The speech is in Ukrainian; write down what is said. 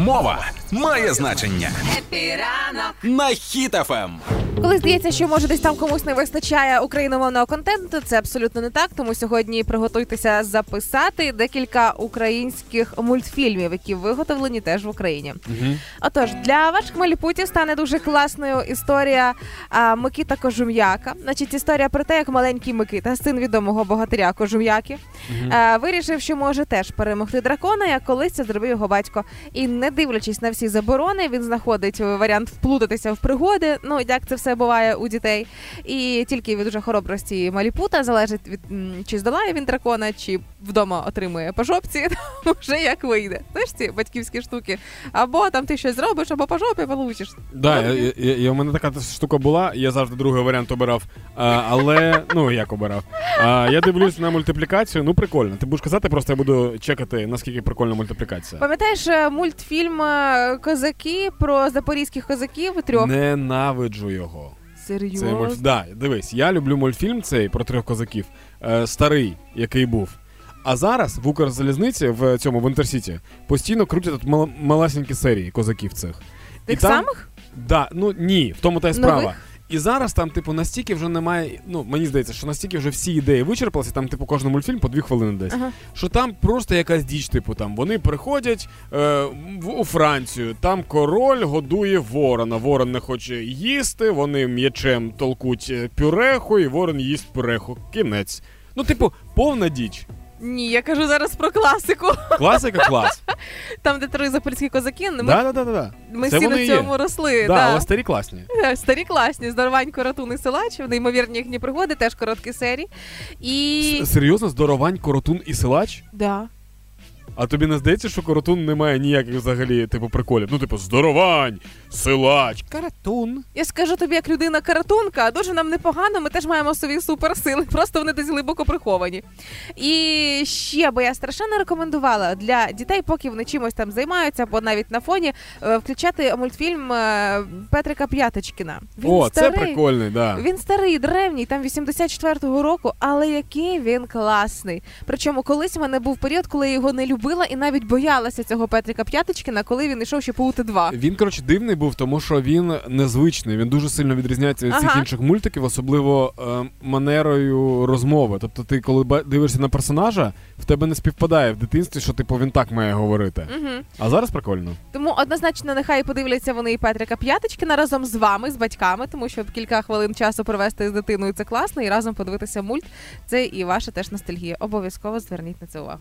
Мова має значення. На Ем. Хіт FM. Коли здається, що може десь там комусь не вистачає україномовного контенту, це абсолютно не так. Тому сьогодні приготуйтеся записати декілька українських мультфільмів, які виготовлені теж в Україні. Отож, для ваших маліпутів стане дуже класною історія а, Микита Кожум'яка. Значить, історія про те, як маленький Микита, син відомого богатиря Кожум'яки, а, вирішив, що може теж перемогти дракона, як колись це зробив його батько. І не дивлячись на всі заборони, він знаходить варіант вплутатися в пригоди. Ну як це все буває у дітей. І тільки від уже хоробрості маліпута залежить від чи здолає він дракона, чи вдома отримує по жопці, вже як вийде. Знаєш ці батьківські штуки. Або там ти щось зробиш, або по жопі получиш. Да, я, я, я, у мене така штука була, я завжди другий варіант обирав. А, але, ну як обирав. А, я дивлюсь на мультиплікацію, ну прикольно. Ти будеш казати, просто я буду чекати, наскільки прикольна мультиплікація. Пам'ятаєш е, мультфільм е, Козаки про запорізьких козаків трьох? Ненавиджу його. Серйозно? Мульт... да, дивись, я люблю мультфільм цей про трьох козаків, е, старий, який був. А зараз в Укрзалізниці в цьому в Інтерсіті постійно крутять от мал- малесенькі серії козаків цих. Тих І там- самих? Да, ну ні, в тому та й справа. Нових? І зараз там, типу, настільки вже немає. Ну, мені здається, що настільки вже всі ідеї вичерпалися, там, типу, кожен мультфільм по дві хвилини десь. Ага. Що там просто якась діч, типу, там вони приходять е, в, у Францію, там король годує ворона. Ворон не хоче їсти, вони м'ячем толкуть е, пюреху, і ворон їсть пюреху. Кінець. Ну, типу, повна діч. Ні, я кажу зараз про класику. Класика клас. Там, де три запорізькі козаки, ми, Да, да, да, да. ми всі на цьому є. росли. Да, да. але старі класні. Старі класні, здоровань, коротун і силач, неймовірні їхні пригоди, теж короткі серії. І. Серйозно, здоровань, коротун і силач? Да. А тобі не здається, що коротун не має ніяких взагалі, типу, приколів? Ну, типу, здоровань, силач, каратун. Я скажу тобі, як людина каратунка, дуже нам непогано, ми теж маємо свої суперсили, просто вони десь глибоко приховані. І ще би я страшенно рекомендувала для дітей, поки вони чимось там займаються, або навіть на фоні, е, включати мультфільм е, Петрика П'яточкіна. Він О, це прикольний, да. Він старий, древній, там 84-го року, але який він класний. Причому колись в мене був період, коли я його не любила і навіть боялася цього Петрика П'яточкіна, коли він йшов ще по УТ-2. Він, коротше, дивний був, тому що він незвичний. Він дуже сильно відрізняється від всіх інших мультиків, особливо е, манерою розмови. Тобто, ти, коли дивишся на персонажа, в тебе не співпадає в дитинстві, що типу він так має говорити. Угу. А зараз прикольно. Тому однозначно нехай подивляться вони і Петрика П'яточкіна разом з вами, з батьками, тому що кілька хвилин часу провести з дитиною це класно, і разом подивитися мульт. Це і ваша теж ностальгія. Обов'язково зверніть на це увагу.